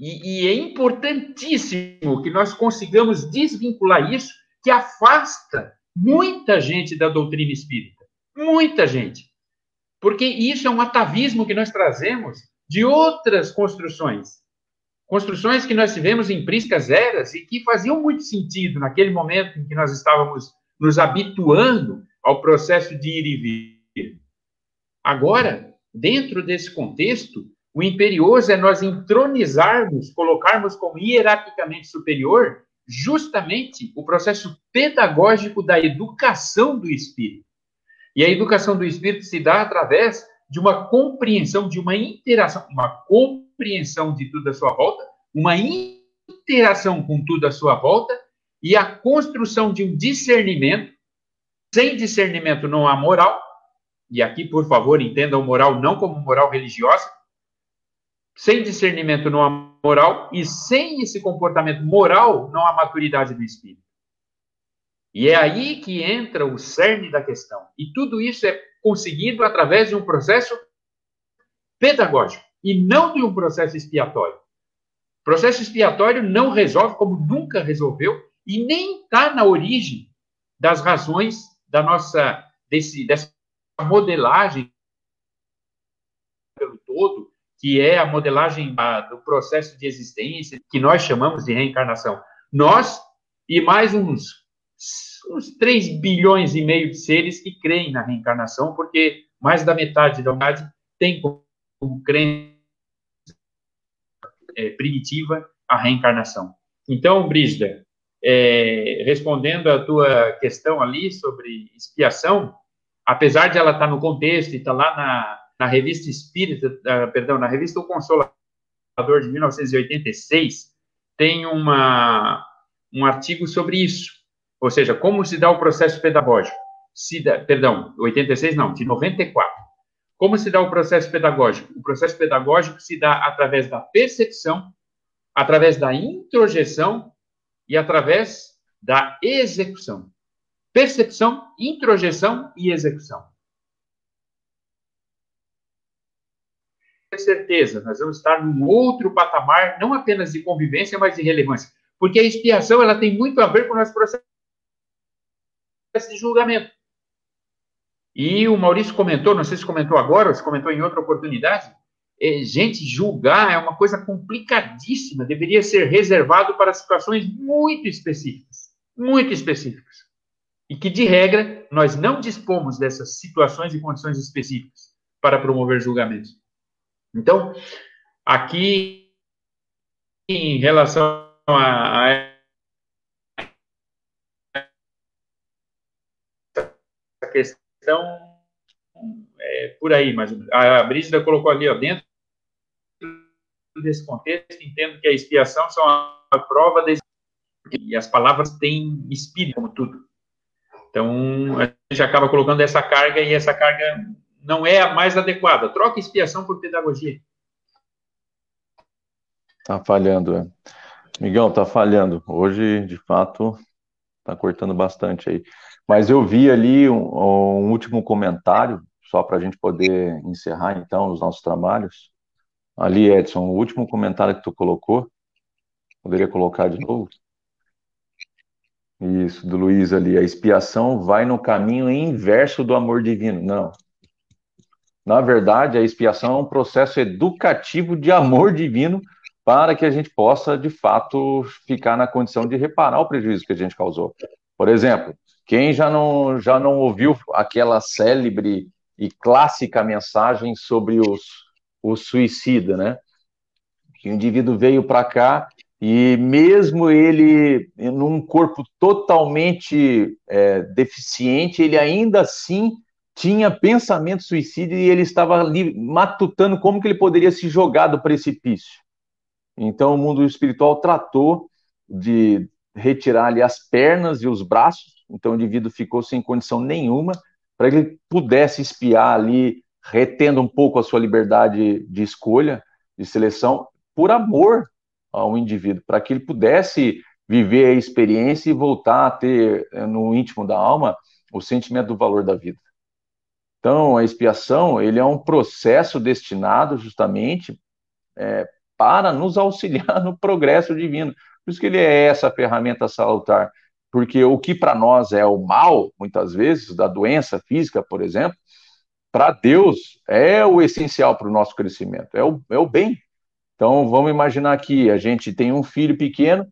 E, e é importantíssimo que nós consigamos desvincular isso que afasta muita gente da doutrina espírita. Muita gente. Porque isso é um atavismo que nós trazemos de outras construções. Construções que nós tivemos em priscas eras e que faziam muito sentido naquele momento em que nós estávamos nos habituando ao processo de ir e vir. Agora, dentro desse contexto, o imperioso é nós entronizarmos, colocarmos como hierarquicamente superior justamente o processo pedagógico da educação do espírito. E a educação do espírito se dá através de uma compreensão, de uma interação, uma compreensão de tudo à sua volta, uma interação com tudo à sua volta e a construção de um discernimento. Sem discernimento não há moral. E aqui, por favor, entendam moral não como moral religiosa. Sem discernimento não há moral, e sem esse comportamento moral, não há maturidade do espírito. E é aí que entra o cerne da questão. E tudo isso é conseguido através de um processo pedagógico e não de um processo expiatório. Processo expiatório não resolve como nunca resolveu e nem está na origem das razões da nossa desse, dessa modelagem pelo todo que é a modelagem do processo de existência, que nós chamamos de reencarnação. Nós e mais uns, uns 3 bilhões e meio de seres que creem na reencarnação, porque mais da metade da humanidade tem como crença é, primitiva a reencarnação. Então, Brígida, é, respondendo a tua questão ali sobre expiação, apesar de ela estar no contexto e estar lá na, na revista Espírita, uh, perdão, na revista O Consolador de 1986, tem uma, um artigo sobre isso. Ou seja, como se dá o processo pedagógico. Se dá, perdão, 86 não, de 94. Como se dá o processo pedagógico? O processo pedagógico se dá através da percepção, através da introjeção e através da execução. Percepção, introjeção e execução. certeza, nós vamos estar num outro patamar, não apenas de convivência, mas de relevância. Porque a expiação ela tem muito a ver com o nosso processo de julgamento. E o Maurício comentou, não sei se comentou agora ou se comentou em outra oportunidade, é, gente, julgar é uma coisa complicadíssima, deveria ser reservado para situações muito específicas, muito específicas. E que, de regra, nós não dispomos dessas situações e condições específicas para promover julgamentos. Então, aqui, em relação a, a questão, é por aí, mas a Brígida colocou ali, ó, dentro desse contexto, entendo que a expiação são a prova desse, e as palavras têm espírito, como tudo. Então, a gente acaba colocando essa carga e essa carga não é a mais adequada. Troca expiação por pedagogia. Tá falhando, é. Migão, tá falhando. Hoje, de fato, tá cortando bastante aí. Mas eu vi ali um, um último comentário, só para a gente poder encerrar, então, os nossos trabalhos. Ali, Edson, o último comentário que tu colocou, poderia colocar de novo? Isso, do Luiz ali. A expiação vai no caminho inverso do amor divino. Não, na verdade, a expiação é um processo educativo de amor divino para que a gente possa, de fato, ficar na condição de reparar o prejuízo que a gente causou. Por exemplo, quem já não, já não ouviu aquela célebre e clássica mensagem sobre os, o suicida, né? Que o indivíduo veio para cá e mesmo ele num corpo totalmente é, deficiente, ele ainda assim tinha pensamento suicídio e ele estava ali matutando como que ele poderia se jogar do precipício. Então o mundo espiritual tratou de retirar ali as pernas e os braços, então o indivíduo ficou sem condição nenhuma para que ele pudesse espiar ali, retendo um pouco a sua liberdade de escolha, de seleção, por amor ao indivíduo, para que ele pudesse viver a experiência e voltar a ter eh, no íntimo da alma o sentimento do valor da vida. Então, a expiação ele é um processo destinado justamente é, para nos auxiliar no progresso divino. Por isso que ele é essa ferramenta salutar. Porque o que para nós é o mal, muitas vezes, da doença física, por exemplo, para Deus é o essencial para o nosso crescimento, é o, é o bem. Então, vamos imaginar que a gente tem um filho pequeno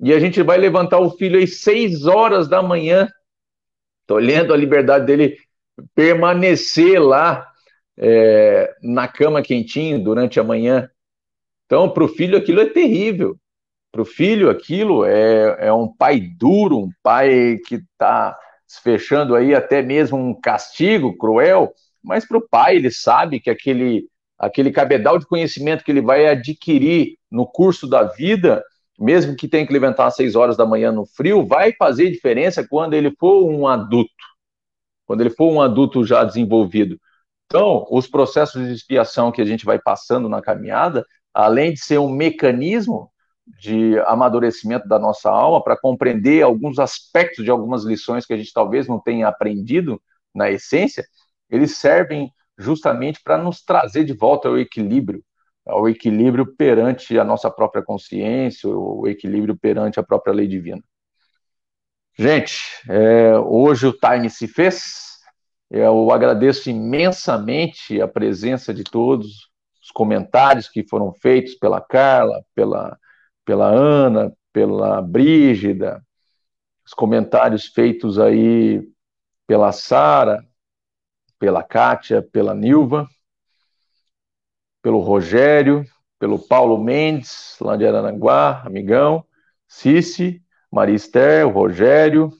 e a gente vai levantar o filho às seis horas da manhã, tolhendo a liberdade dele permanecer lá é, na cama quentinho durante a manhã. Então, para o filho aquilo é terrível. Para o filho, aquilo é, é um pai duro, um pai que está fechando aí até mesmo um castigo cruel, mas para o pai, ele sabe que aquele, aquele cabedal de conhecimento que ele vai adquirir no curso da vida, mesmo que tenha que levantar às seis horas da manhã no frio, vai fazer diferença quando ele for um adulto, quando ele for um adulto já desenvolvido. Então, os processos de expiação que a gente vai passando na caminhada, além de ser um mecanismo de amadurecimento da nossa alma para compreender alguns aspectos de algumas lições que a gente talvez não tenha aprendido na essência, eles servem justamente para nos trazer de volta ao equilíbrio, ao equilíbrio perante a nossa própria consciência, o equilíbrio perante a própria lei divina. Gente, é, hoje o time se fez. Eu agradeço imensamente a presença de todos, os comentários que foram feitos pela Carla, pela pela Ana, pela Brígida, os comentários feitos aí pela Sara, pela Kátia, pela Nilva, pelo Rogério, pelo Paulo Mendes, lá de Aranaguá, amigão, Cici, Marister, o Rogério,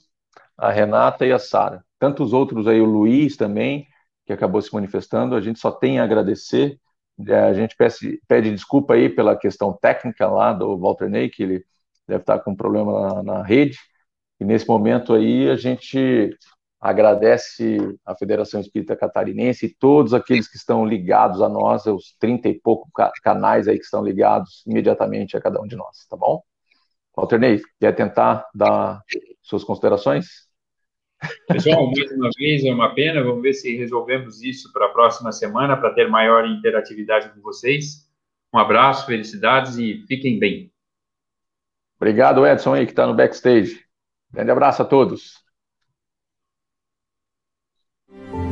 a Renata e a Sara. Tantos outros aí, o Luiz também, que acabou se manifestando, a gente só tem a agradecer. É, a gente pede, pede, desculpa aí pela questão técnica lá do Walter Ney, que ele deve estar com um problema na, na rede, e nesse momento aí a gente agradece a Federação Espírita Catarinense e todos aqueles que estão ligados a nós, os 30 e pouco canais aí que estão ligados imediatamente a cada um de nós, tá bom? Walter Ney, quer tentar dar suas considerações? Pessoal, mais uma vez é uma pena. Vamos ver se resolvemos isso para a próxima semana, para ter maior interatividade com vocês. Um abraço, felicidades e fiquem bem. Obrigado, Edson, aí, que está no backstage. Grande abraço a todos. Bye.